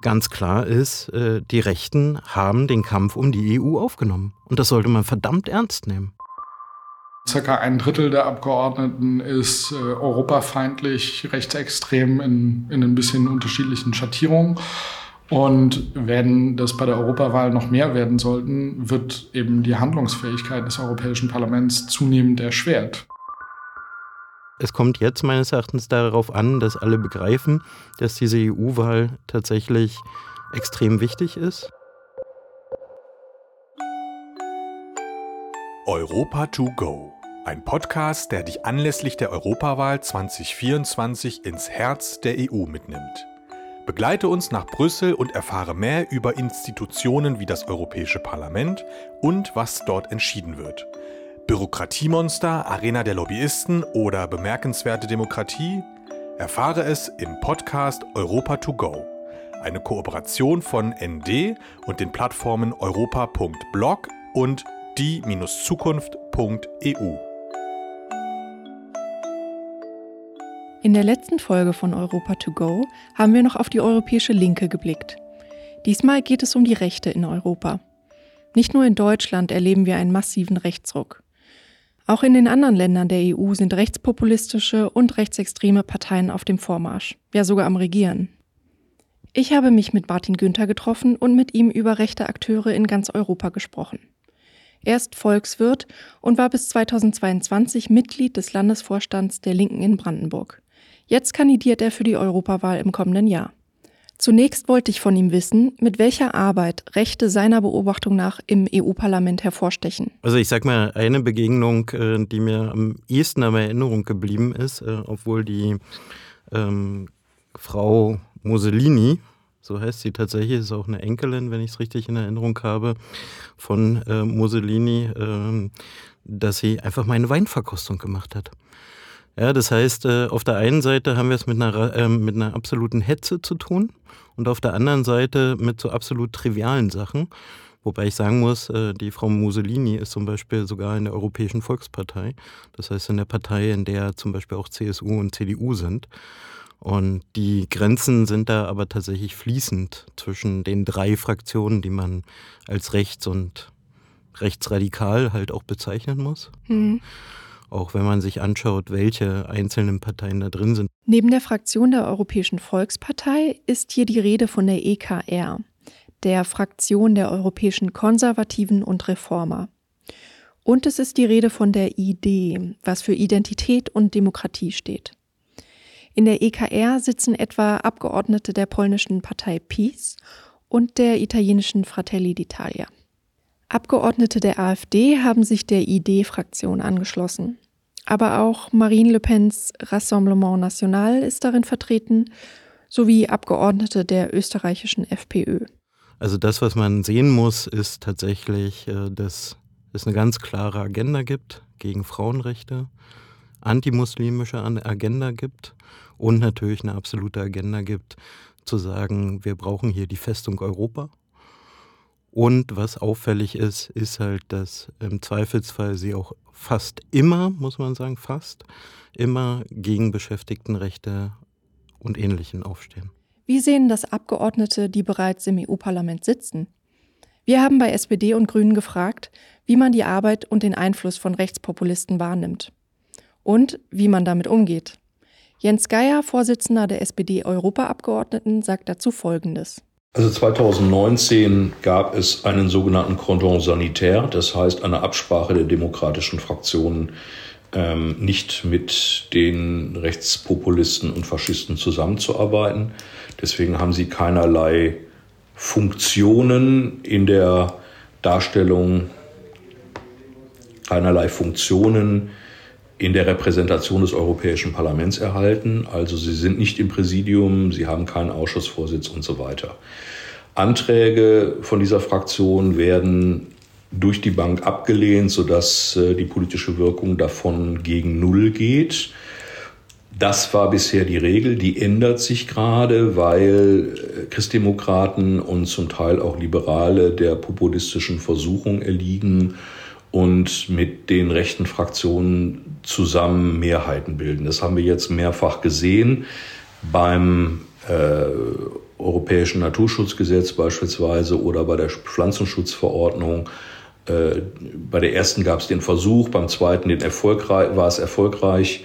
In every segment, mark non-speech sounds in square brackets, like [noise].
Ganz klar ist, äh, die Rechten haben den Kampf um die EU aufgenommen. Und das sollte man verdammt ernst nehmen. Circa ein Drittel der Abgeordneten ist äh, europafeindlich, rechtsextrem in, in ein bisschen unterschiedlichen Schattierungen. Und wenn das bei der Europawahl noch mehr werden sollten, wird eben die Handlungsfähigkeit des Europäischen Parlaments zunehmend erschwert. Es kommt jetzt meines Erachtens darauf an, dass alle begreifen, dass diese EU-Wahl tatsächlich extrem wichtig ist. Europa to go. Ein Podcast, der dich anlässlich der Europawahl 2024 ins Herz der EU mitnimmt. Begleite uns nach Brüssel und erfahre mehr über Institutionen wie das Europäische Parlament und was dort entschieden wird. Bürokratiemonster, Arena der Lobbyisten oder bemerkenswerte Demokratie? Erfahre es im Podcast Europa to go. Eine Kooperation von ND und den Plattformen europa.blog und die-zukunft.eu. In der letzten Folge von Europa to go haben wir noch auf die europäische Linke geblickt. Diesmal geht es um die Rechte in Europa. Nicht nur in Deutschland erleben wir einen massiven Rechtsruck. Auch in den anderen Ländern der EU sind rechtspopulistische und rechtsextreme Parteien auf dem Vormarsch, ja sogar am Regieren. Ich habe mich mit Martin Günther getroffen und mit ihm über rechte Akteure in ganz Europa gesprochen. Er ist Volkswirt und war bis 2022 Mitglied des Landesvorstands der Linken in Brandenburg. Jetzt kandidiert er für die Europawahl im kommenden Jahr. Zunächst wollte ich von ihm wissen, mit welcher Arbeit Rechte seiner Beobachtung nach im EU-Parlament hervorstechen. Also ich sag mal, eine Begegnung, äh, die mir am ehesten in Erinnerung geblieben ist, äh, obwohl die ähm, Frau Mussolini, so heißt sie tatsächlich, ist auch eine Enkelin, wenn ich es richtig in Erinnerung habe, von äh, Mussolini, äh, dass sie einfach meine Weinverkostung gemacht hat. Ja, das heißt, äh, auf der einen Seite haben wir es mit einer, äh, mit einer absoluten Hetze zu tun und auf der anderen Seite mit so absolut trivialen Sachen. Wobei ich sagen muss, äh, die Frau Mussolini ist zum Beispiel sogar in der Europäischen Volkspartei. Das heißt in der Partei, in der zum Beispiel auch CSU und CDU sind. Und die Grenzen sind da aber tatsächlich fließend zwischen den drei Fraktionen, die man als rechts und rechtsradikal halt auch bezeichnen muss. Mhm auch wenn man sich anschaut, welche einzelnen Parteien da drin sind. Neben der Fraktion der Europäischen Volkspartei ist hier die Rede von der EKR, der Fraktion der Europäischen Konservativen und Reformer. Und es ist die Rede von der ID, was für Identität und Demokratie steht. In der EKR sitzen etwa Abgeordnete der polnischen Partei PiS und der italienischen Fratelli d'Italia. Abgeordnete der AfD haben sich der ID-Fraktion angeschlossen. Aber auch Marine Le Pens Rassemblement National ist darin vertreten, sowie Abgeordnete der österreichischen FPÖ. Also das, was man sehen muss, ist tatsächlich, äh, dass es eine ganz klare Agenda gibt gegen Frauenrechte, antimuslimische Agenda gibt und natürlich eine absolute Agenda gibt, zu sagen, wir brauchen hier die Festung Europa. Und was auffällig ist, ist halt, dass im Zweifelsfall sie auch fast immer, muss man sagen, fast immer gegen Beschäftigtenrechte und Ähnlichen aufstehen. Wie sehen das Abgeordnete, die bereits im EU-Parlament sitzen? Wir haben bei SPD und Grünen gefragt, wie man die Arbeit und den Einfluss von Rechtspopulisten wahrnimmt und wie man damit umgeht. Jens Geier, Vorsitzender der SPD-Europaabgeordneten, sagt dazu Folgendes. Also 2019 gab es einen sogenannten Cordon sanitaire, das heißt eine Absprache der demokratischen Fraktionen, ähm, nicht mit den Rechtspopulisten und Faschisten zusammenzuarbeiten. Deswegen haben sie keinerlei Funktionen in der Darstellung, keinerlei Funktionen in der Repräsentation des Europäischen Parlaments erhalten. Also sie sind nicht im Präsidium, sie haben keinen Ausschussvorsitz und so weiter. Anträge von dieser Fraktion werden durch die Bank abgelehnt, sodass äh, die politische Wirkung davon gegen Null geht. Das war bisher die Regel, die ändert sich gerade, weil äh, Christdemokraten und zum Teil auch Liberale der populistischen Versuchung erliegen, und mit den rechten Fraktionen zusammen Mehrheiten bilden. Das haben wir jetzt mehrfach gesehen beim äh, europäischen Naturschutzgesetz beispielsweise oder bei der Pflanzenschutzverordnung. Äh, bei der ersten gab es den Versuch, beim zweiten den erfolgreich, war es erfolgreich,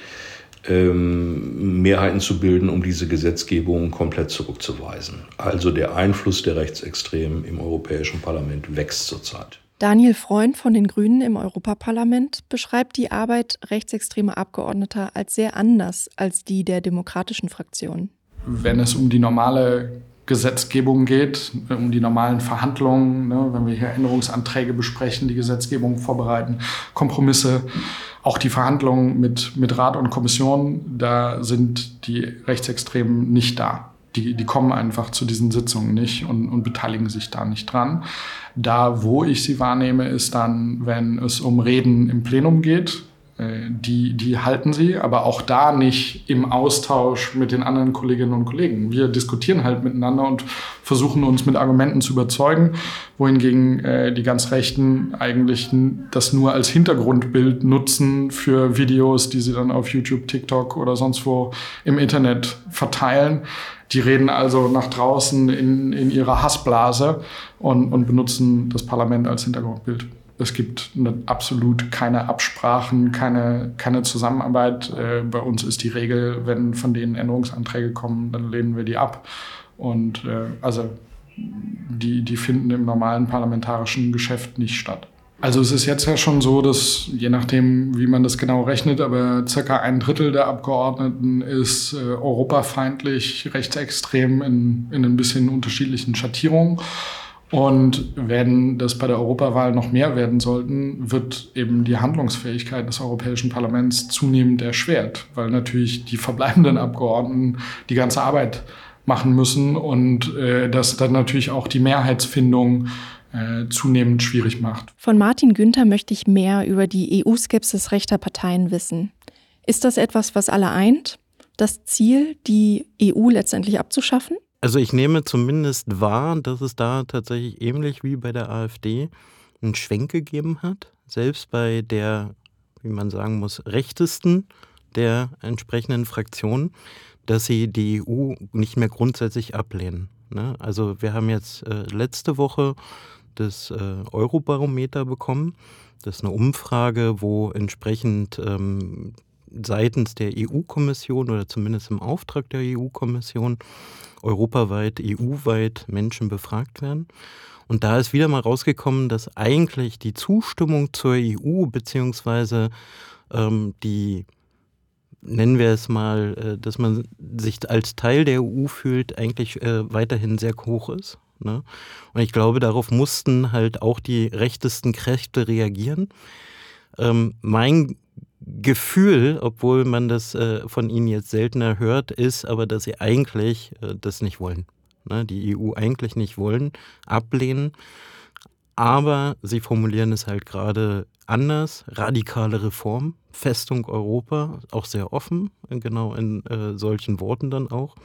ähm, Mehrheiten zu bilden, um diese Gesetzgebung komplett zurückzuweisen. Also der Einfluss der Rechtsextremen im Europäischen Parlament wächst zurzeit. Daniel Freund von den Grünen im Europaparlament beschreibt die Arbeit rechtsextremer Abgeordneter als sehr anders als die der demokratischen Fraktion. Wenn es um die normale Gesetzgebung geht, um die normalen Verhandlungen, ne, wenn wir hier Änderungsanträge besprechen, die Gesetzgebung vorbereiten, Kompromisse, auch die Verhandlungen mit, mit Rat und Kommission, da sind die Rechtsextremen nicht da. Die, die kommen einfach zu diesen Sitzungen nicht und, und beteiligen sich da nicht dran. Da, wo ich sie wahrnehme, ist dann, wenn es um Reden im Plenum geht. Äh, die, die halten sie, aber auch da nicht im Austausch mit den anderen Kolleginnen und Kollegen. Wir diskutieren halt miteinander und versuchen uns mit Argumenten zu überzeugen, wohingegen äh, die ganz Rechten eigentlich das nur als Hintergrundbild nutzen für Videos, die sie dann auf YouTube, TikTok oder sonst wo im Internet verteilen. Die reden also nach draußen in, in ihrer Hassblase und, und benutzen das Parlament als Hintergrundbild. Es gibt absolut keine Absprachen, keine, keine Zusammenarbeit. Äh, bei uns ist die Regel, wenn von denen Änderungsanträge kommen, dann lehnen wir die ab. Und äh, also die, die finden im normalen parlamentarischen Geschäft nicht statt. Also es ist jetzt ja schon so, dass je nachdem, wie man das genau rechnet, aber circa ein Drittel der Abgeordneten ist äh, europafeindlich, rechtsextrem in, in ein bisschen unterschiedlichen Schattierungen. Und wenn das bei der Europawahl noch mehr werden sollten, wird eben die Handlungsfähigkeit des Europäischen Parlaments zunehmend erschwert, weil natürlich die verbleibenden Abgeordneten die ganze Arbeit machen müssen und äh, das dann natürlich auch die Mehrheitsfindung äh, zunehmend schwierig macht. Von Martin Günther möchte ich mehr über die EU-Skepsis rechter Parteien wissen. Ist das etwas, was alle eint? Das Ziel, die EU letztendlich abzuschaffen? Also ich nehme zumindest wahr, dass es da tatsächlich ähnlich wie bei der AfD einen Schwenk gegeben hat. Selbst bei der, wie man sagen muss, rechtesten der entsprechenden Fraktionen, dass sie die EU nicht mehr grundsätzlich ablehnen. Ne? Also wir haben jetzt äh, letzte Woche das äh, Eurobarometer bekommen. Das ist eine Umfrage, wo entsprechend ähm, seitens der EU-Kommission oder zumindest im Auftrag der EU-Kommission europaweit, EU-weit Menschen befragt werden. Und da ist wieder mal rausgekommen, dass eigentlich die Zustimmung zur EU beziehungsweise ähm, die nennen wir es mal, äh, dass man sich als Teil der EU fühlt, eigentlich äh, weiterhin sehr hoch ist. Ne? Und ich glaube, darauf mussten halt auch die rechtesten Kräfte reagieren. Ähm, mein Gefühl, obwohl man das äh, von ihnen jetzt seltener hört, ist aber, dass sie eigentlich äh, das nicht wollen. Ne? Die EU eigentlich nicht wollen, ablehnen. Aber sie formulieren es halt gerade anders. Radikale Reform, Festung Europa, auch sehr offen, genau in äh, solchen Worten dann auch.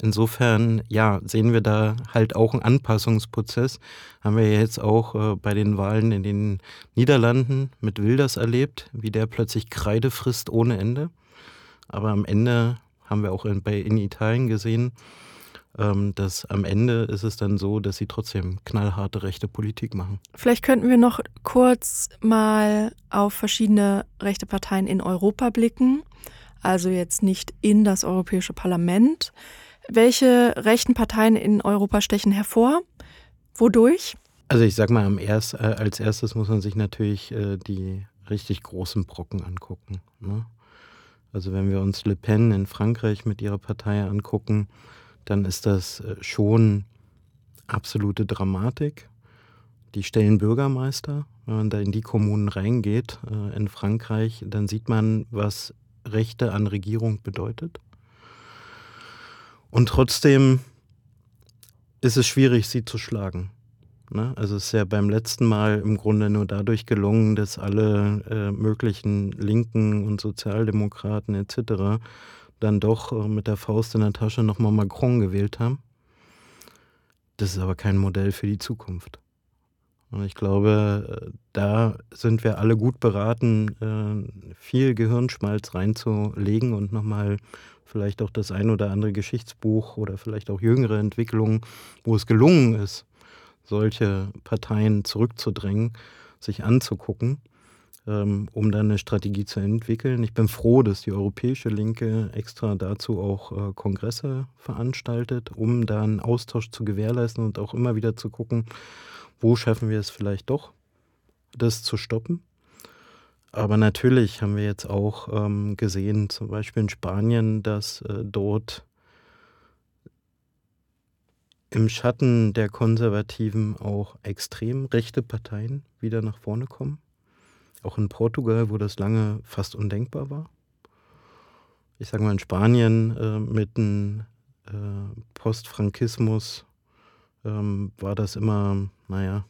Insofern, ja, sehen wir da halt auch einen Anpassungsprozess. Haben wir jetzt auch äh, bei den Wahlen in den Niederlanden mit Wilders erlebt, wie der plötzlich Kreide frisst ohne Ende. Aber am Ende haben wir auch in, bei, in Italien gesehen, ähm, dass am Ende ist es dann so, dass sie trotzdem knallharte rechte Politik machen. Vielleicht könnten wir noch kurz mal auf verschiedene rechte Parteien in Europa blicken. Also jetzt nicht in das Europäische Parlament. Welche rechten Parteien in Europa stechen hervor? Wodurch? Also ich sag mal, erst, äh, als erstes muss man sich natürlich äh, die richtig großen Brocken angucken. Ne? Also wenn wir uns Le Pen in Frankreich mit ihrer Partei angucken, dann ist das äh, schon absolute Dramatik. Die stellen Bürgermeister. Wenn man da in die Kommunen reingeht äh, in Frankreich, dann sieht man, was Rechte an Regierung bedeutet. Und trotzdem ist es schwierig, sie zu schlagen. Ne? Also es ist ja beim letzten Mal im Grunde nur dadurch gelungen, dass alle äh, möglichen Linken und Sozialdemokraten etc. dann doch äh, mit der Faust in der Tasche nochmal Macron gewählt haben. Das ist aber kein Modell für die Zukunft. Und ich glaube, äh, da sind wir alle gut beraten, äh, viel Gehirnschmalz reinzulegen und nochmal vielleicht auch das ein oder andere Geschichtsbuch oder vielleicht auch jüngere Entwicklungen, wo es gelungen ist, solche Parteien zurückzudrängen, sich anzugucken, ähm, um dann eine Strategie zu entwickeln. Ich bin froh, dass die Europäische Linke extra dazu auch äh, Kongresse veranstaltet, um da einen Austausch zu gewährleisten und auch immer wieder zu gucken, wo schaffen wir es vielleicht doch, das zu stoppen. Aber natürlich haben wir jetzt auch ähm, gesehen, zum Beispiel in Spanien, dass äh, dort im Schatten der Konservativen auch extrem rechte Parteien wieder nach vorne kommen. Auch in Portugal, wo das lange fast undenkbar war. Ich sage mal, in Spanien äh, mit dem äh, Postfrankismus ähm, war das immer, naja,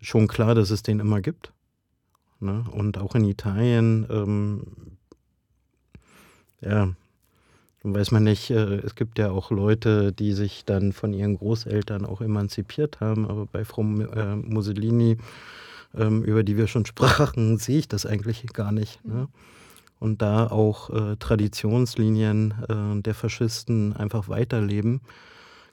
schon klar, dass es den immer gibt. Ne? Und auch in Italien, ähm, ja, weiß man nicht, äh, es gibt ja auch Leute, die sich dann von ihren Großeltern auch emanzipiert haben, aber bei Frau äh, Mussolini, ähm, über die wir schon [laughs] sprachen, sehe ich das eigentlich gar nicht. Ne? Und da auch äh, Traditionslinien äh, der Faschisten einfach weiterleben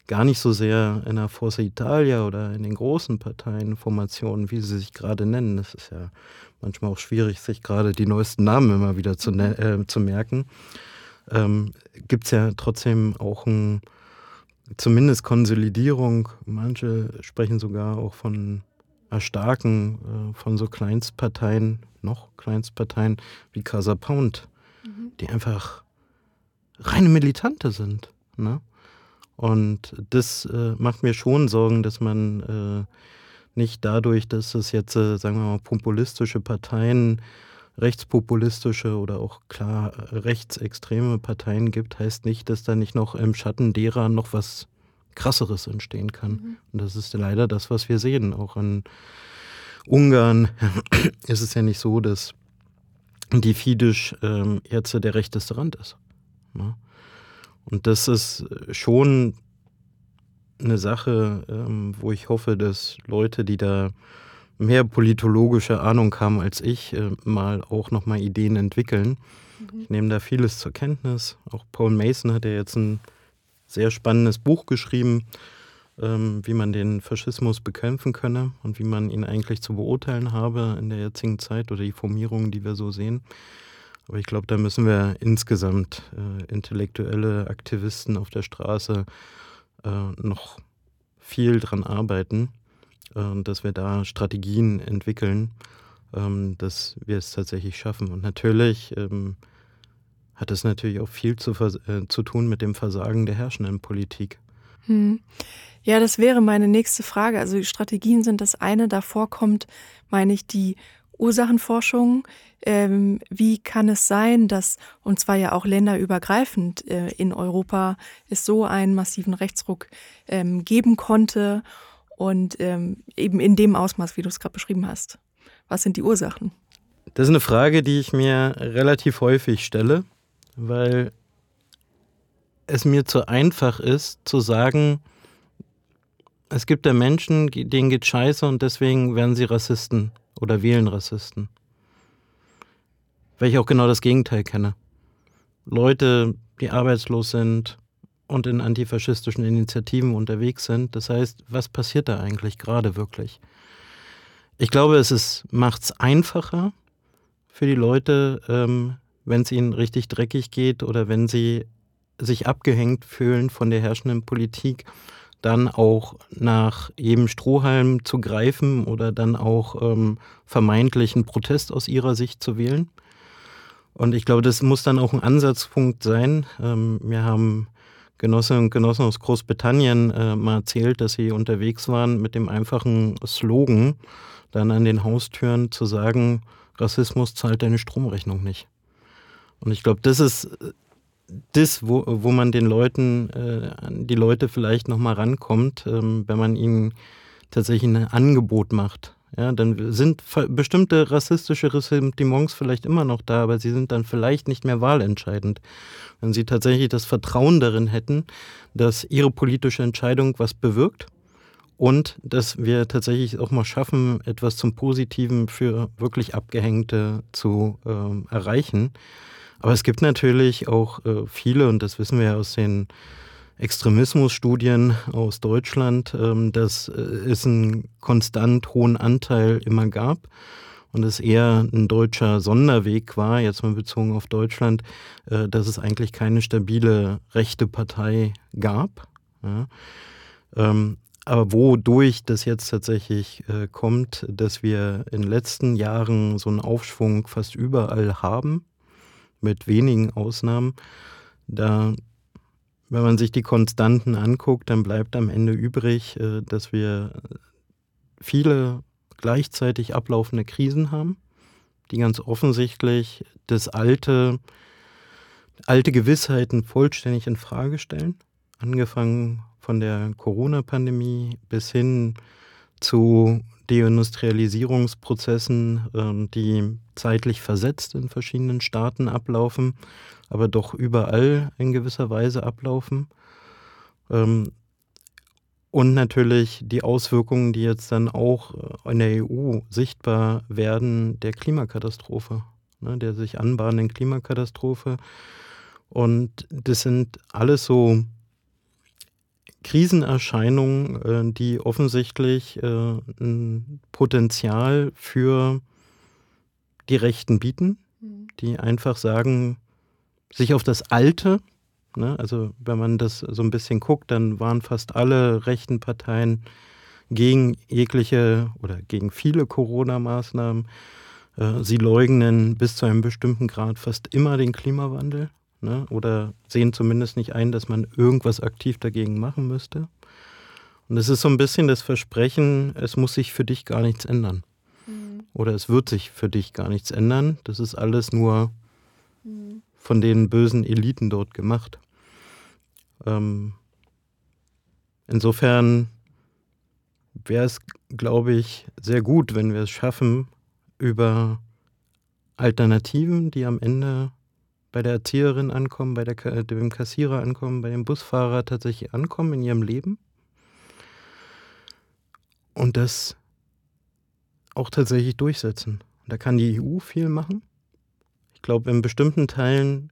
gar nicht so sehr in der Forza Italia oder in den großen Parteienformationen, wie sie sich gerade nennen. Das ist ja manchmal auch schwierig, sich gerade die neuesten Namen immer wieder zu, äh, zu merken. Ähm, Gibt es ja trotzdem auch ein, zumindest Konsolidierung. Manche sprechen sogar auch von Erstarken äh, von so Kleinstparteien, noch Kleinstparteien wie Casa Pound, mhm. die einfach reine Militante sind. Ne? Und das äh, macht mir schon Sorgen, dass man äh, nicht dadurch, dass es jetzt, äh, sagen wir mal, populistische Parteien, rechtspopulistische oder auch klar äh, rechtsextreme Parteien gibt, heißt nicht, dass da nicht noch im Schatten derer noch was Krasseres entstehen kann. Mhm. Und das ist leider das, was wir sehen. Auch in Ungarn [clears throat] ist es ja nicht so, dass die Fidesz ähm, jetzt der rechteste Rand ist. Ne? Und das ist schon eine Sache, ähm, wo ich hoffe, dass Leute, die da mehr politologische Ahnung haben als ich, äh, mal auch nochmal Ideen entwickeln. Mhm. Ich nehme da vieles zur Kenntnis. Auch Paul Mason hat ja jetzt ein sehr spannendes Buch geschrieben, ähm, wie man den Faschismus bekämpfen könne und wie man ihn eigentlich zu beurteilen habe in der jetzigen Zeit oder die Formierungen, die wir so sehen. Aber ich glaube, da müssen wir insgesamt äh, intellektuelle Aktivisten auf der Straße noch viel dran arbeiten, äh, dass wir da Strategien entwickeln, ähm, dass wir es tatsächlich schaffen. Und natürlich ähm, hat es natürlich auch viel zu, äh, zu tun mit dem Versagen der herrschenden Politik. Hm. Ja, das wäre meine nächste Frage. Also Strategien sind das eine. Davor kommt, meine ich, die Ursachenforschung. Ähm, wie kann es sein, dass, und zwar ja auch länderübergreifend äh, in Europa, es so einen massiven Rechtsruck ähm, geben konnte und ähm, eben in dem Ausmaß, wie du es gerade beschrieben hast? Was sind die Ursachen? Das ist eine Frage, die ich mir relativ häufig stelle, weil es mir zu einfach ist, zu sagen, es gibt da Menschen, denen geht scheiße und deswegen werden sie Rassisten oder wählen Rassisten. Weil ich auch genau das Gegenteil kenne. Leute, die arbeitslos sind und in antifaschistischen Initiativen unterwegs sind. Das heißt, was passiert da eigentlich gerade wirklich? Ich glaube, es macht es einfacher für die Leute, ähm, wenn es ihnen richtig dreckig geht oder wenn sie sich abgehängt fühlen von der herrschenden Politik dann auch nach jedem Strohhalm zu greifen oder dann auch ähm, vermeintlichen Protest aus ihrer Sicht zu wählen. Und ich glaube, das muss dann auch ein Ansatzpunkt sein. Ähm, wir haben Genossinnen und Genossen aus Großbritannien äh, mal erzählt, dass sie unterwegs waren mit dem einfachen Slogan, dann an den Haustüren zu sagen, Rassismus zahlt deine Stromrechnung nicht. Und ich glaube, das ist das, wo, wo man den Leuten, äh, die Leute vielleicht nochmal rankommt, ähm, wenn man ihnen tatsächlich ein Angebot macht. Ja, dann sind bestimmte rassistische Ressentiments vielleicht immer noch da, aber sie sind dann vielleicht nicht mehr wahlentscheidend. Wenn sie tatsächlich das Vertrauen darin hätten, dass ihre politische Entscheidung was bewirkt und dass wir tatsächlich auch mal schaffen, etwas zum Positiven für wirklich Abgehängte zu äh, erreichen Aber es gibt natürlich auch äh, viele, und das wissen wir ja aus den Extremismusstudien aus Deutschland, ähm, dass äh, es einen konstant hohen Anteil immer gab und es eher ein deutscher Sonderweg war, jetzt mal bezogen auf Deutschland, äh, dass es eigentlich keine stabile rechte Partei gab. Ja. Ähm, aber wodurch das jetzt tatsächlich äh, kommt, dass wir in den letzten Jahren so einen Aufschwung fast überall haben, mit wenigen Ausnahmen, da, wenn man sich die Konstanten anguckt, dann bleibt am Ende übrig, äh, dass wir viele gleichzeitig ablaufende Krisen haben, die ganz offensichtlich das alte, alte Gewissheiten vollständig in Frage stellen. Angefangen von der Corona-Pandemie bis hin zu Deindustrialisierungsprozessen, ähm, die zeitlich versetzt in verschiedenen Staaten ablaufen, aber doch überall in gewisser Weise ablaufen. Ähm, und natürlich die Auswirkungen, die jetzt dann auch äh, in der EU sichtbar werden, der Klimakatastrophe, ne, der sich anbahnenden Klimakatastrophe. Und das sind alles so Krisenerscheinungen, äh, die offensichtlich äh, ein Potenzial für die Rechten bieten, mhm. die einfach sagen, sich auf das Alte, Ne? Also wenn man das so ein bisschen guckt, dann waren fast alle rechten Parteien gegen jegliche oder gegen viele Corona-Maßnahmen. Äh, sie leugnen bis zu einem bestimmten Grad fast immer den Klimawandel ne? oder sehen zumindest nicht ein, dass man irgendwas aktiv dagegen machen müsste. Und es ist so ein bisschen das Versprechen, es muss sich für dich gar nichts ändern. Mhm. Oder es wird sich für dich gar nichts ändern. Das ist alles nur mhm. von den bösen Eliten dort gemacht. Ähm, insofern wäre es, glaube ich, sehr gut, wenn wir es schaffen, über Alternativen, die am Ende bei der Erzieherin ankommen, bei der, dem Kassierer ankommen, bei dem Busfahrer tatsächlich ankommen in ihrem Leben. Und das auch tatsächlich durchsetzen. Da kann die EU viel machen. Ich glaube, in bestimmten Teilen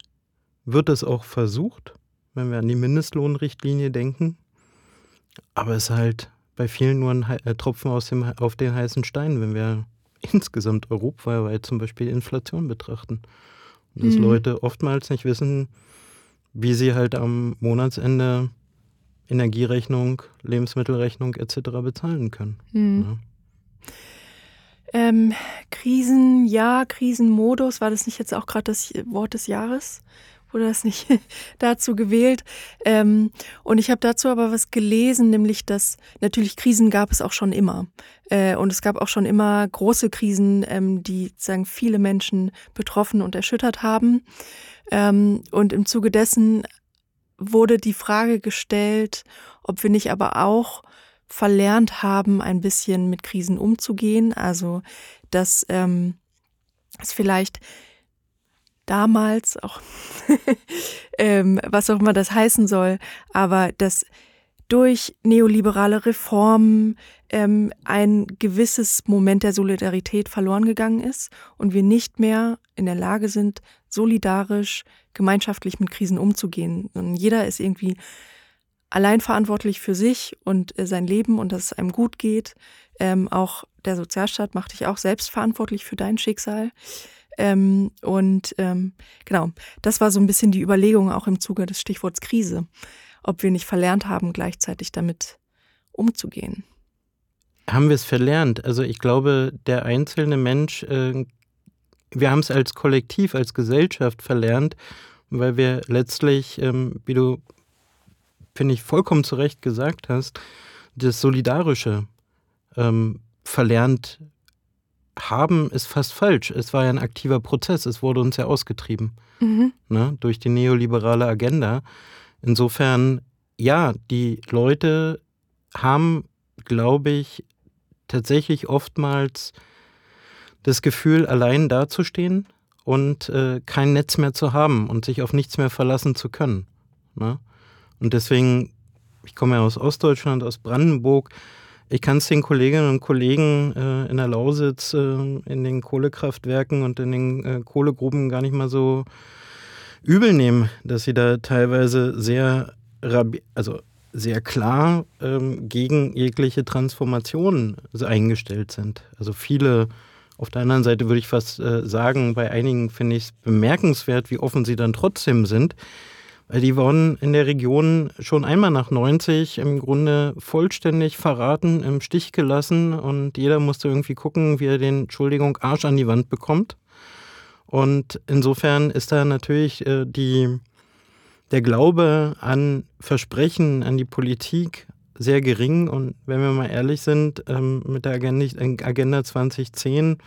wird es auch versucht wenn wir an die Mindestlohnrichtlinie denken. Aber es ist halt bei vielen nur ein äh, Tropfen aus dem, auf den heißen Stein, wenn wir insgesamt europaweit zum Beispiel Inflation betrachten. Dass mhm. Leute oftmals nicht wissen, wie sie halt am Monatsende Energierechnung, Lebensmittelrechnung etc. bezahlen können. Mhm. Ja. Ähm, Krisen, ja, Krisenmodus, war das nicht jetzt auch gerade das Wort des Jahres? Wurde das nicht [laughs] dazu gewählt. Ähm, und ich habe dazu aber was gelesen, nämlich dass natürlich Krisen gab es auch schon immer. Äh, und es gab auch schon immer große Krisen, ähm, die sagen viele Menschen betroffen und erschüttert haben. Ähm, und im Zuge dessen wurde die Frage gestellt, ob wir nicht aber auch verlernt haben, ein bisschen mit Krisen umzugehen. Also dass ähm, es vielleicht damals, auch [laughs] ähm, was auch immer das heißen soll, aber dass durch neoliberale Reformen ähm, ein gewisses Moment der Solidarität verloren gegangen ist und wir nicht mehr in der Lage sind, solidarisch, gemeinschaftlich mit Krisen umzugehen. Und jeder ist irgendwie allein verantwortlich für sich und äh, sein Leben und dass es einem gut geht. Ähm, auch der Sozialstaat macht dich auch selbst verantwortlich für dein Schicksal. Ähm, und ähm, genau, das war so ein bisschen die Überlegung auch im Zuge des Stichworts Krise, ob wir nicht verlernt haben, gleichzeitig damit umzugehen. Haben wir es verlernt? Also ich glaube, der einzelne Mensch, äh, wir haben es als Kollektiv, als Gesellschaft verlernt, weil wir letztlich, ähm, wie du, finde ich, vollkommen zu Recht gesagt hast, das Solidarische ähm, verlernt haben ist fast falsch. Es war ja ein aktiver Prozess. Es wurde uns ja ausgetrieben mhm. ne, durch die neoliberale Agenda. Insofern, ja, die Leute haben, glaube ich, tatsächlich oftmals das Gefühl, allein dazustehen und äh, kein Netz mehr zu haben und sich auf nichts mehr verlassen zu können. Ne? Und deswegen, ich komme ja aus Ostdeutschland, aus Brandenburg, ich kann es den Kolleginnen und Kollegen äh, in der Lausitz, äh, in den Kohlekraftwerken und in den äh, Kohlegruben gar nicht mal so übel nehmen, dass sie da teilweise sehr, also sehr klar ähm, gegen jegliche Transformation eingestellt sind. Also viele, auf der anderen Seite würde ich fast äh, sagen, bei einigen finde ich es bemerkenswert, wie offen sie dann trotzdem sind. Die wurden in der Region schon einmal nach 90 im Grunde vollständig verraten, im Stich gelassen und jeder musste irgendwie gucken, wie er den, Entschuldigung, Arsch an die Wand bekommt. Und insofern ist da natürlich äh, die, der Glaube an Versprechen, an die Politik sehr gering. Und wenn wir mal ehrlich sind, ähm, mit der Agenda, Agenda 2010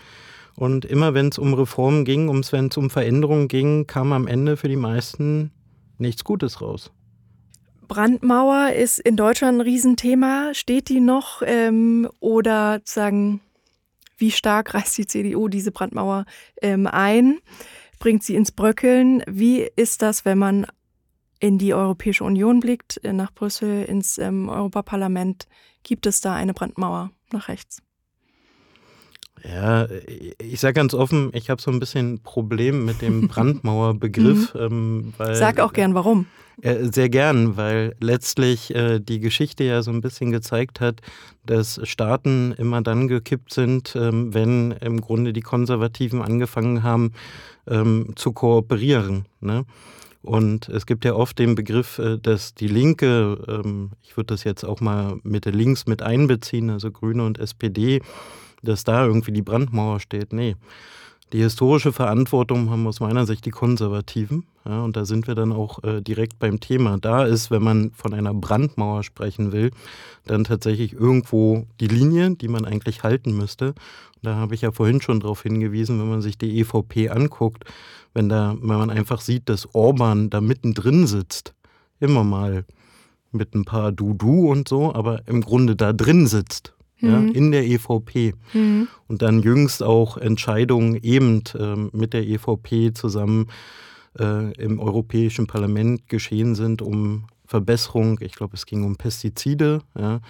und immer wenn es um Reformen ging, wenn es um Veränderungen ging, kam am Ende für die meisten nichts Gutes raus. Brandmauer ist in Deutschland ein Riesenthema. Steht die noch? Ähm, oder sagen, wie stark reißt die CDU diese Brandmauer ähm, ein? Bringt sie ins Bröckeln? Wie ist das, wenn man in die Europäische Union blickt, äh, nach Brüssel, ins ähm, Europaparlament? Gibt es da eine Brandmauer nach rechts? Ja, ich sage ganz offen, ich habe so ein bisschen ein Problem mit dem [laughs] Brandmauerbegriff. mhm. ähm, Sag auch gern warum. Äh, sehr gern, weil letztlich äh, die Geschichte ja so ein bisschen gezeigt hat, dass Staaten immer dann gekippt sind, ähm, wenn im Grunde die Konservativen angefangen haben ähm, zu kooperieren. Ne? Und es gibt ja oft den Begriff, äh, dass die Linke, ähm, ich würde das jetzt auch mal Mitte links mit einbeziehen, also Grüne und SPD, dass da irgendwie die Brandmauer steht. Nee. Die historische Verantwortung haben aus meiner Sicht die Konservativen. Ja, und da sind wir dann auch äh, direkt beim Thema. Da ist, wenn man von einer Brandmauer sprechen will, dann tatsächlich irgendwo die Linie, die man eigentlich halten müsste. Und da habe ich ja vorhin schon darauf hingewiesen, wenn man sich die EVP anguckt, wenn, da, wenn man einfach sieht, dass Orban da mittendrin sitzt, immer mal mit ein paar Du-Du und so, aber im Grunde da drin sitzt ja, mhm. in der EVP. Mhm. Und dann jüngst auch Entscheidungen eben äh, mit der EVP zusammen äh, im Europäischen Parlament geschehen sind, um Verbesserung, ich glaube, es ging um Pestizide, ja,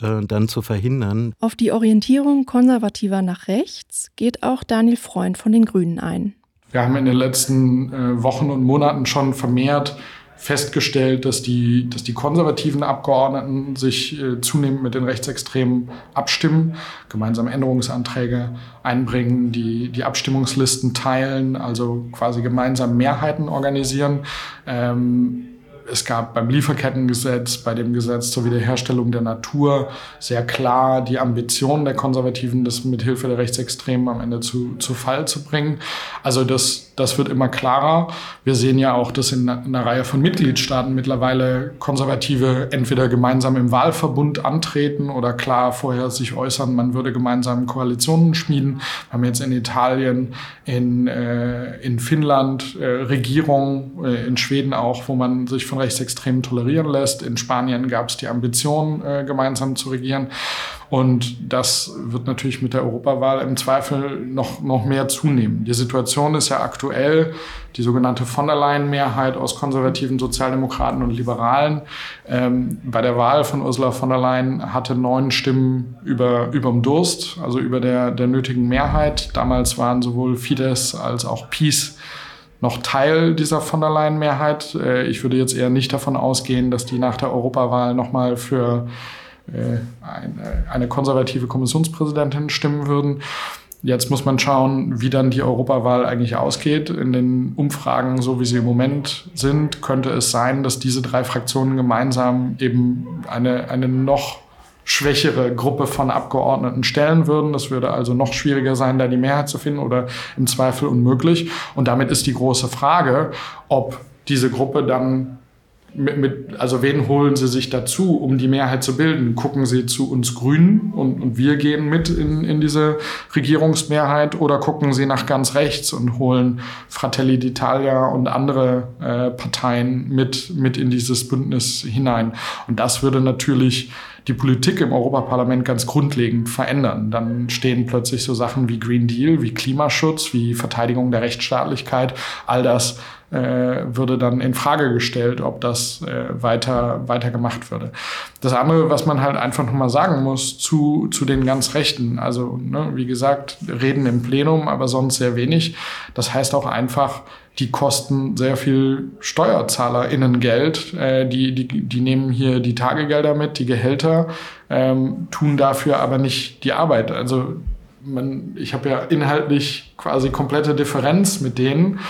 äh, dann zu verhindern. Auf die Orientierung konservativer nach rechts geht auch Daniel Freund von den Grünen ein. Wir haben in den letzten äh, Wochen und Monaten schon vermehrt festgestellt, dass die, dass die konservativen Abgeordneten sich äh, zunehmend mit den Rechtsextremen abstimmen, gemeinsam Änderungsanträge einbringen, die, die Abstimmungslisten teilen, also quasi gemeinsam Mehrheiten organisieren. Ähm, es gab beim Lieferkettengesetz, bei dem Gesetz zur Wiederherstellung der Natur sehr klar die Ambition der Konservativen, das mit Hilfe der Rechtsextremen am Ende zu, zu Fall zu bringen. Also das, das wird immer klarer. Wir sehen ja auch, dass in einer Reihe von Mitgliedstaaten mittlerweile Konservative entweder gemeinsam im Wahlverbund antreten oder klar vorher sich äußern, man würde gemeinsam Koalitionen schmieden. Wir haben jetzt in Italien, in, äh, in Finnland äh, Regierungen, äh, in Schweden auch, wo man sich von Rechtsextremen tolerieren lässt. In Spanien gab es die Ambition, äh, gemeinsam zu regieren. Und das wird natürlich mit der Europawahl im Zweifel noch, noch mehr zunehmen. Die Situation ist ja aktuell, die sogenannte von der Leyen-Mehrheit aus konservativen Sozialdemokraten und Liberalen. Ähm, bei der Wahl von Ursula von der Leyen hatte neun Stimmen über, überm Durst, also über der, der nötigen Mehrheit. Damals waren sowohl Fidesz als auch Peace noch Teil dieser von der Leyen-Mehrheit. Äh, ich würde jetzt eher nicht davon ausgehen, dass die nach der Europawahl nochmal für äh, eine konservative Kommissionspräsidentin stimmen würden. Jetzt muss man schauen, wie dann die Europawahl eigentlich ausgeht. In den Umfragen, so wie sie im Moment sind, könnte es sein, dass diese drei Fraktionen gemeinsam eben eine, eine noch schwächere Gruppe von Abgeordneten stellen würden. Das würde also noch schwieriger sein, da die Mehrheit zu finden oder im Zweifel unmöglich. Und damit ist die große Frage, ob diese Gruppe dann mit, mit, also wen holen sie sich dazu, um die Mehrheit zu bilden? Gucken sie zu uns Grünen und, und wir gehen mit in, in diese Regierungsmehrheit oder gucken sie nach ganz rechts und holen Fratelli d'Italia und andere äh, Parteien mit, mit in dieses Bündnis hinein? Und das würde natürlich die Politik im Europaparlament ganz grundlegend verändern. Dann stehen plötzlich so Sachen wie Green Deal, wie Klimaschutz, wie Verteidigung der Rechtsstaatlichkeit, all das äh, würde dann in Frage gestellt, ob das äh, weiter, weiter gemacht würde. Das andere, was man halt einfach nochmal sagen muss zu, zu den ganz Rechten, also ne, wie gesagt, reden im Plenum, aber sonst sehr wenig. Das heißt auch einfach, die kosten sehr viel SteuerzahlerInnen Geld. Äh, die, die, die nehmen hier die Tagegelder mit, die Gehälter, ähm, tun dafür aber nicht die Arbeit. Also man, ich habe ja inhaltlich quasi komplette Differenz mit denen.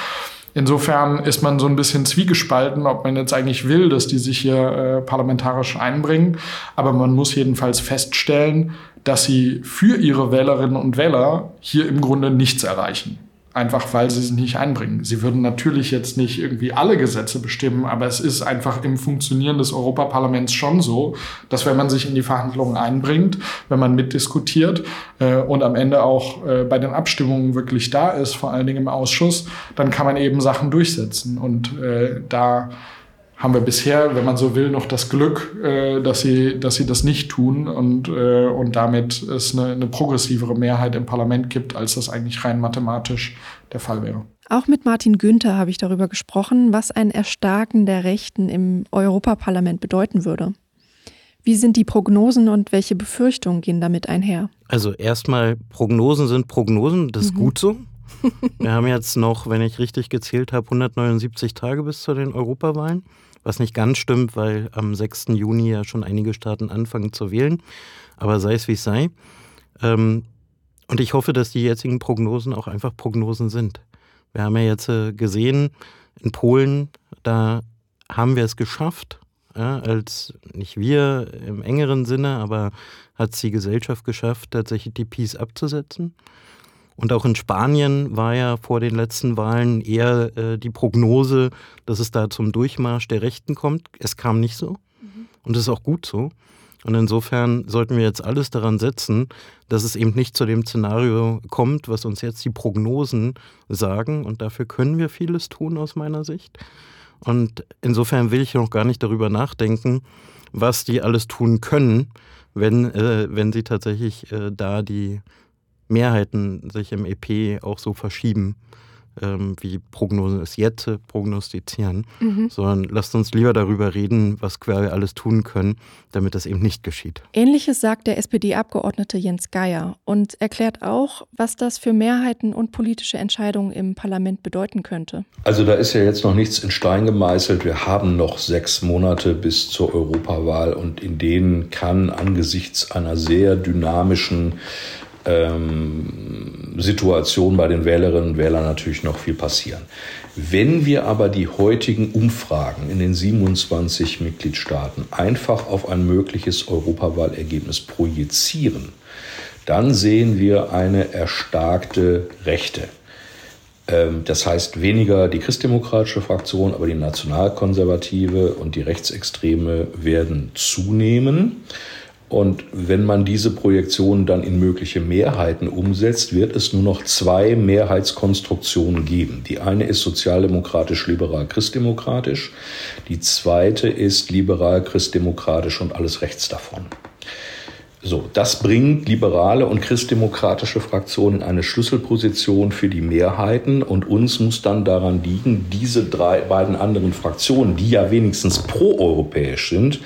Insofern ist man so ein bisschen zwiegespalten, ob man jetzt eigentlich will, dass die sich hier äh, parlamentarisch einbringen. Aber man muss jedenfalls feststellen, dass sie für ihre Wählerinnen und Wähler hier im Grunde nichts erreichen einfach weil sie es nicht einbringen. Sie würden natürlich jetzt nicht irgendwie alle Gesetze bestimmen, aber es ist einfach im Funktionieren des Europaparlaments schon so, dass wenn man sich in die Verhandlungen einbringt, wenn man mitdiskutiert äh, und am Ende auch äh, bei den Abstimmungen wirklich da ist, vor allen Dingen im Ausschuss, dann kann man eben Sachen durchsetzen. Und äh, da haben wir bisher, wenn man so will, noch das Glück, äh, dass, sie, dass sie das nicht tun und, äh, und damit es eine, eine progressivere Mehrheit im Parlament gibt, als das eigentlich rein mathematisch der Fall wäre. Auch mit Martin Günther habe ich darüber gesprochen, was ein Erstarken der Rechten im Europaparlament bedeuten würde. Wie sind die Prognosen und welche Befürchtungen gehen damit einher? Also erstmal, Prognosen sind Prognosen, das ist mhm. gut so. Wir haben jetzt noch, wenn ich richtig gezählt habe, 179 Tage bis zu den Europawahlen was nicht ganz stimmt, weil am 6. Juni ja schon einige Staaten anfangen zu wählen. Aber sei es wie es sei. Ähm, und ich hoffe, dass die jetzigen Prognosen auch einfach Prognosen sind. Wir haben ja jetzt äh, gesehen, in Polen, da haben wir es geschafft, ja, als nicht wir im engeren Sinne, aber hat es die Gesellschaft geschafft, tatsächlich die Peace abzusetzen. Und auch in Spanien war ja vor den letzten Wahlen eher äh, die Prognose, dass es da zum Durchmarsch der Rechten kommt. Es kam nicht so. Mhm. Und das ist auch gut so. Und insofern sollten wir jetzt alles daran setzen, dass es eben nicht zu dem Szenario kommt, was uns jetzt die Prognosen sagen. Und dafür können wir vieles tun aus meiner Sicht. Und insofern will ich noch gar nicht darüber nachdenken, was die alles tun können, wenn, äh, wenn sie tatsächlich äh, da die Mehrheiten sich im EP auch so verschieben, ähm, wie Prognosen es jetzt prognostizieren, mhm. sondern lasst uns lieber darüber reden, was wir alles tun können, damit das eben nicht geschieht. Ähnliches sagt der SPD-Abgeordnete Jens Geier und erklärt auch, was das für Mehrheiten und politische Entscheidungen im Parlament bedeuten könnte. Also da ist ja jetzt noch nichts in Stein gemeißelt. Wir haben noch sechs Monate bis zur Europawahl und in denen kann angesichts einer sehr dynamischen ähm, Situation bei den Wählerinnen und Wählern natürlich noch viel passieren. Wenn wir aber die heutigen Umfragen in den 27 Mitgliedstaaten einfach auf ein mögliches Europawahlergebnis projizieren, dann sehen wir eine erstarkte Rechte. Ähm, das heißt weniger die christdemokratische Fraktion, aber die nationalkonservative und die Rechtsextreme werden zunehmen. Und wenn man diese Projektionen dann in mögliche Mehrheiten umsetzt, wird es nur noch zwei Mehrheitskonstruktionen geben. Die eine ist sozialdemokratisch-liberal-christdemokratisch. Die zweite ist liberal-christdemokratisch und alles rechts davon. So, das bringt liberale und christdemokratische Fraktionen in eine Schlüsselposition für die Mehrheiten und uns muss dann daran liegen, diese drei beiden anderen Fraktionen, die ja wenigstens proeuropäisch sind,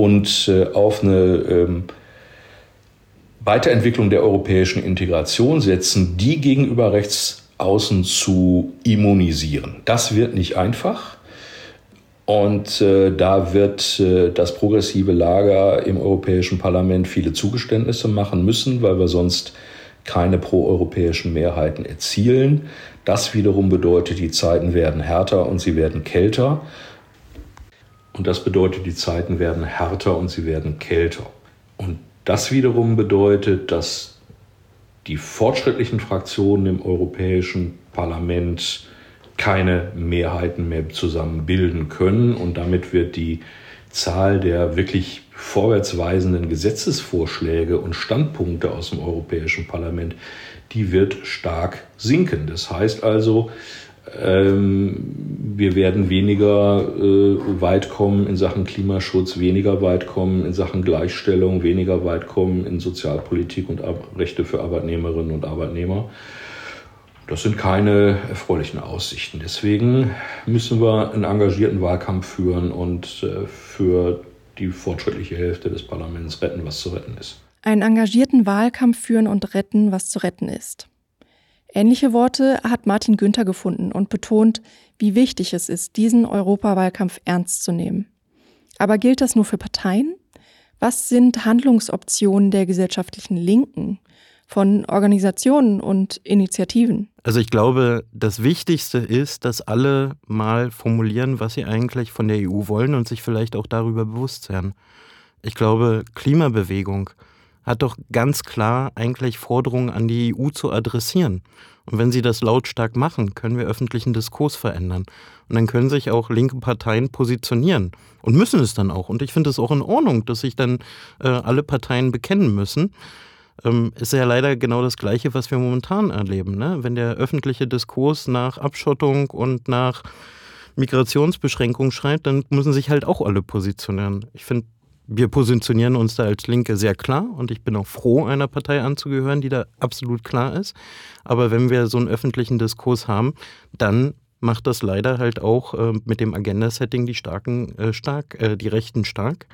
und äh, auf eine ähm, Weiterentwicklung der europäischen Integration setzen, die gegenüber Rechtsaußen zu immunisieren. Das wird nicht einfach. Und äh, da wird äh, das progressive Lager im Europäischen Parlament viele Zugeständnisse machen müssen, weil wir sonst keine proeuropäischen Mehrheiten erzielen. Das wiederum bedeutet, die Zeiten werden härter und sie werden kälter. Und das bedeutet, die Zeiten werden härter und sie werden kälter. Und das wiederum bedeutet, dass die fortschrittlichen Fraktionen im Europäischen Parlament keine Mehrheiten mehr zusammen bilden können. Und damit wird die Zahl der wirklich vorwärtsweisenden Gesetzesvorschläge und Standpunkte aus dem Europäischen Parlament, die wird stark sinken. Das heißt also, wir werden weniger äh, weit kommen in Sachen Klimaschutz, weniger weit kommen in Sachen Gleichstellung, weniger weit kommen in Sozialpolitik und Rechte für Arbeitnehmerinnen und Arbeitnehmer. Das sind keine erfreulichen Aussichten. Deswegen müssen wir einen engagierten Wahlkampf führen und äh, für die fortschrittliche Hälfte des Parlaments retten, was zu retten ist. Einen engagierten Wahlkampf führen und retten, was zu retten ist. Ähnliche Worte hat Martin Günther gefunden und betont, wie wichtig es ist, diesen Europawahlkampf ernst zu nehmen. Aber gilt das nur für Parteien? Was sind Handlungsoptionen der gesellschaftlichen Linken, von Organisationen und Initiativen? Also ich glaube, das Wichtigste ist, dass alle mal formulieren, was sie eigentlich von der EU wollen und sich vielleicht auch darüber bewusst werden. Ich glaube, Klimabewegung hat doch ganz klar eigentlich Forderungen an die EU zu adressieren. Und wenn sie das lautstark machen, können wir öffentlichen Diskurs verändern. Und dann können sich auch linke Parteien positionieren und müssen es dann auch. Und ich finde es auch in Ordnung, dass sich dann äh, alle Parteien bekennen müssen. Ähm, ist ja leider genau das Gleiche, was wir momentan erleben. Ne? Wenn der öffentliche Diskurs nach Abschottung und nach Migrationsbeschränkung schreit, dann müssen sich halt auch alle positionieren. Ich finde, wir positionieren uns da als Linke sehr klar und ich bin auch froh, einer Partei anzugehören, die da absolut klar ist. Aber wenn wir so einen öffentlichen Diskurs haben, dann macht das leider halt auch äh, mit dem Agenda-Setting die starken äh, stark, äh, die Rechten stark.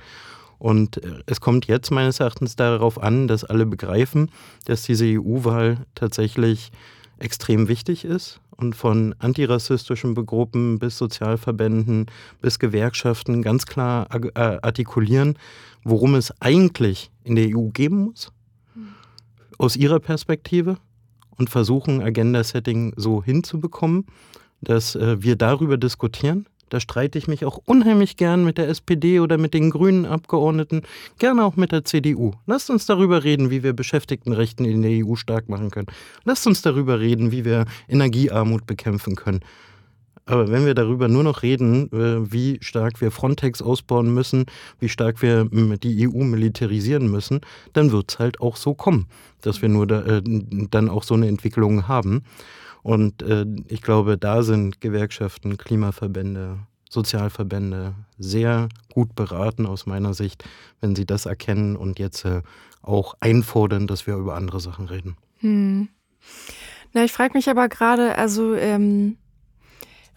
Und äh, es kommt jetzt meines Erachtens darauf an, dass alle begreifen, dass diese EU-Wahl tatsächlich extrem wichtig ist und von antirassistischen Gruppen bis Sozialverbänden bis Gewerkschaften ganz klar äh, artikulieren, worum es eigentlich in der EU geben muss, aus ihrer Perspektive? Und versuchen, Agenda-Setting so hinzubekommen, dass äh, wir darüber diskutieren da streite ich mich auch unheimlich gern mit der SPD oder mit den grünen Abgeordneten, gerne auch mit der CDU. Lasst uns darüber reden, wie wir Beschäftigtenrechten in der EU stark machen können. Lasst uns darüber reden, wie wir Energiearmut bekämpfen können. Aber wenn wir darüber nur noch reden, äh, wie stark wir Frontex ausbauen müssen, wie stark wir die EU militarisieren müssen, dann wird es halt auch so kommen, dass wir nur da, äh, dann auch so eine Entwicklung haben. Und äh, ich glaube, da sind Gewerkschaften, Klimaverbände, Sozialverbände sehr gut beraten aus meiner Sicht, wenn sie das erkennen und jetzt äh, auch einfordern, dass wir über andere Sachen reden. Hm. Na, ich frage mich aber gerade, also ähm,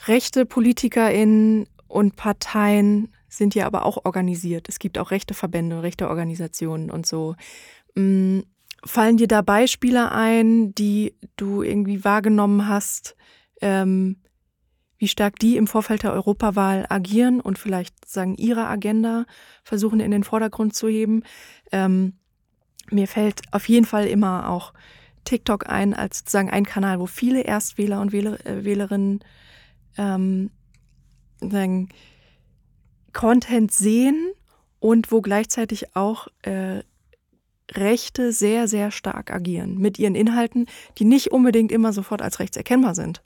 rechte PolitikerInnen und Parteien sind ja aber auch organisiert. Es gibt auch rechte Verbände, rechte Organisationen und so. Hm, Fallen dir da Beispiele ein, die du irgendwie wahrgenommen hast, ähm, wie stark die im Vorfeld der Europawahl agieren und vielleicht sagen ihre Agenda versuchen in den Vordergrund zu heben? Ähm, mir fällt auf jeden Fall immer auch TikTok ein als sozusagen ein Kanal, wo viele Erstwähler und Wähler, äh, Wählerinnen ähm, sagen, Content sehen und wo gleichzeitig auch äh, Rechte sehr, sehr stark agieren mit ihren Inhalten, die nicht unbedingt immer sofort als rechts erkennbar sind.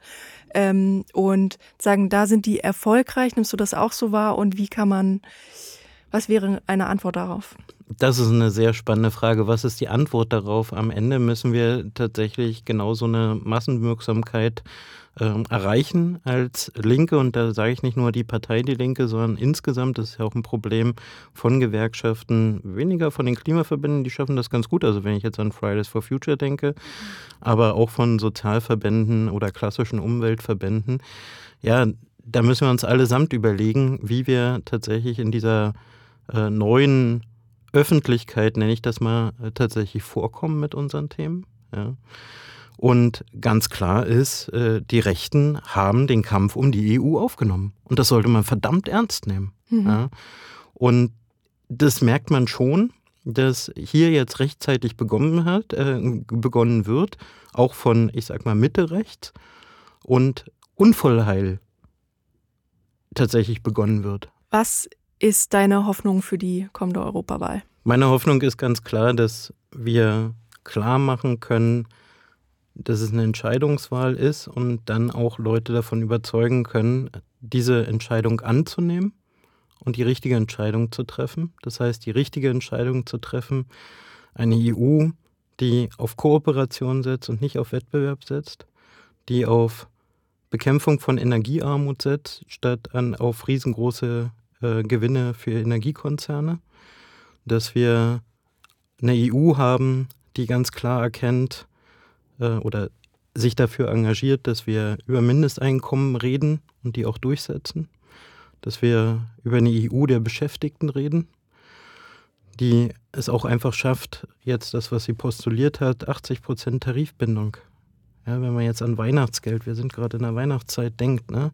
Ähm, und sagen, da sind die erfolgreich. Nimmst du das auch so wahr? Und wie kann man, was wäre eine Antwort darauf? Das ist eine sehr spannende Frage. Was ist die Antwort darauf? Am Ende müssen wir tatsächlich genau so eine Massenwirksamkeit äh, erreichen als Linke. Und da sage ich nicht nur die Partei Die Linke, sondern insgesamt, das ist ja auch ein Problem von Gewerkschaften, weniger von den Klimaverbänden, die schaffen das ganz gut. Also wenn ich jetzt an Fridays for Future denke, aber auch von Sozialverbänden oder klassischen Umweltverbänden. Ja, da müssen wir uns allesamt überlegen, wie wir tatsächlich in dieser äh, neuen Öffentlichkeit, nenne ich das mal, äh, tatsächlich vorkommen mit unseren Themen. Ja. Und ganz klar ist, äh, die Rechten haben den Kampf um die EU aufgenommen. Und das sollte man verdammt ernst nehmen. Mhm. Ja. Und das merkt man schon, dass hier jetzt rechtzeitig begonnen hat, äh, begonnen wird, auch von, ich sag mal, Mitte rechts und Unvollheil tatsächlich begonnen wird. Was ist deine Hoffnung für die kommende Europawahl? Meine Hoffnung ist ganz klar, dass wir klar machen können, dass es eine Entscheidungswahl ist und dann auch Leute davon überzeugen können, diese Entscheidung anzunehmen und die richtige Entscheidung zu treffen. Das heißt, die richtige Entscheidung zu treffen, eine EU, die auf Kooperation setzt und nicht auf Wettbewerb setzt, die auf Bekämpfung von Energiearmut setzt, statt an, auf riesengroße äh, Gewinne für Energiekonzerne, dass wir eine EU haben, die ganz klar erkennt, äh, oder sich dafür engagiert, dass wir über Mindesteinkommen reden und die auch durchsetzen, dass wir über eine EU der Beschäftigten reden, die es auch einfach schafft, jetzt das, was sie postuliert hat, 80 Prozent Tarifbindung. Ja, wenn man jetzt an Weihnachtsgeld, wir sind gerade in der Weihnachtszeit, denkt, ne?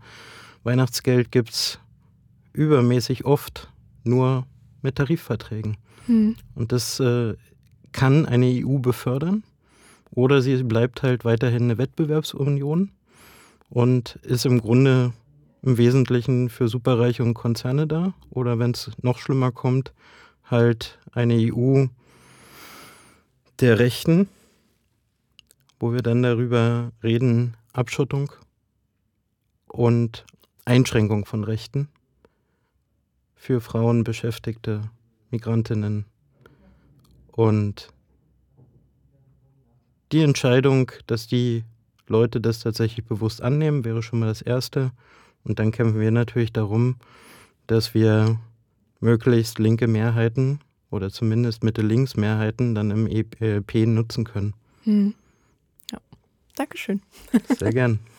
Weihnachtsgeld gibt es übermäßig oft nur mit Tarifverträgen. Hm. Und das äh, kann eine EU befördern oder sie bleibt halt weiterhin eine Wettbewerbsunion und ist im Grunde im Wesentlichen für Superreiche und Konzerne da. Oder wenn es noch schlimmer kommt, halt eine EU der Rechten, wo wir dann darüber reden, Abschottung und Einschränkung von Rechten für Frauen, Beschäftigte, Migrantinnen. Und die Entscheidung, dass die Leute das tatsächlich bewusst annehmen, wäre schon mal das Erste. Und dann kämpfen wir natürlich darum, dass wir möglichst linke Mehrheiten oder zumindest Mitte-Links-Mehrheiten dann im EP nutzen können. Hm. Ja, Dankeschön. Sehr gern. [laughs]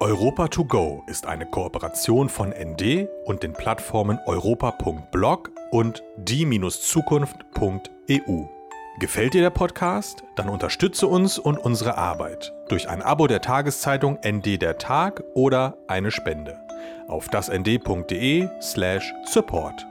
Europa to go ist eine Kooperation von ND und den Plattformen europa.blog und die-zukunft.eu. Gefällt dir der Podcast? Dann unterstütze uns und unsere Arbeit durch ein Abo der Tageszeitung ND der Tag oder eine Spende auf dasnd.de/support.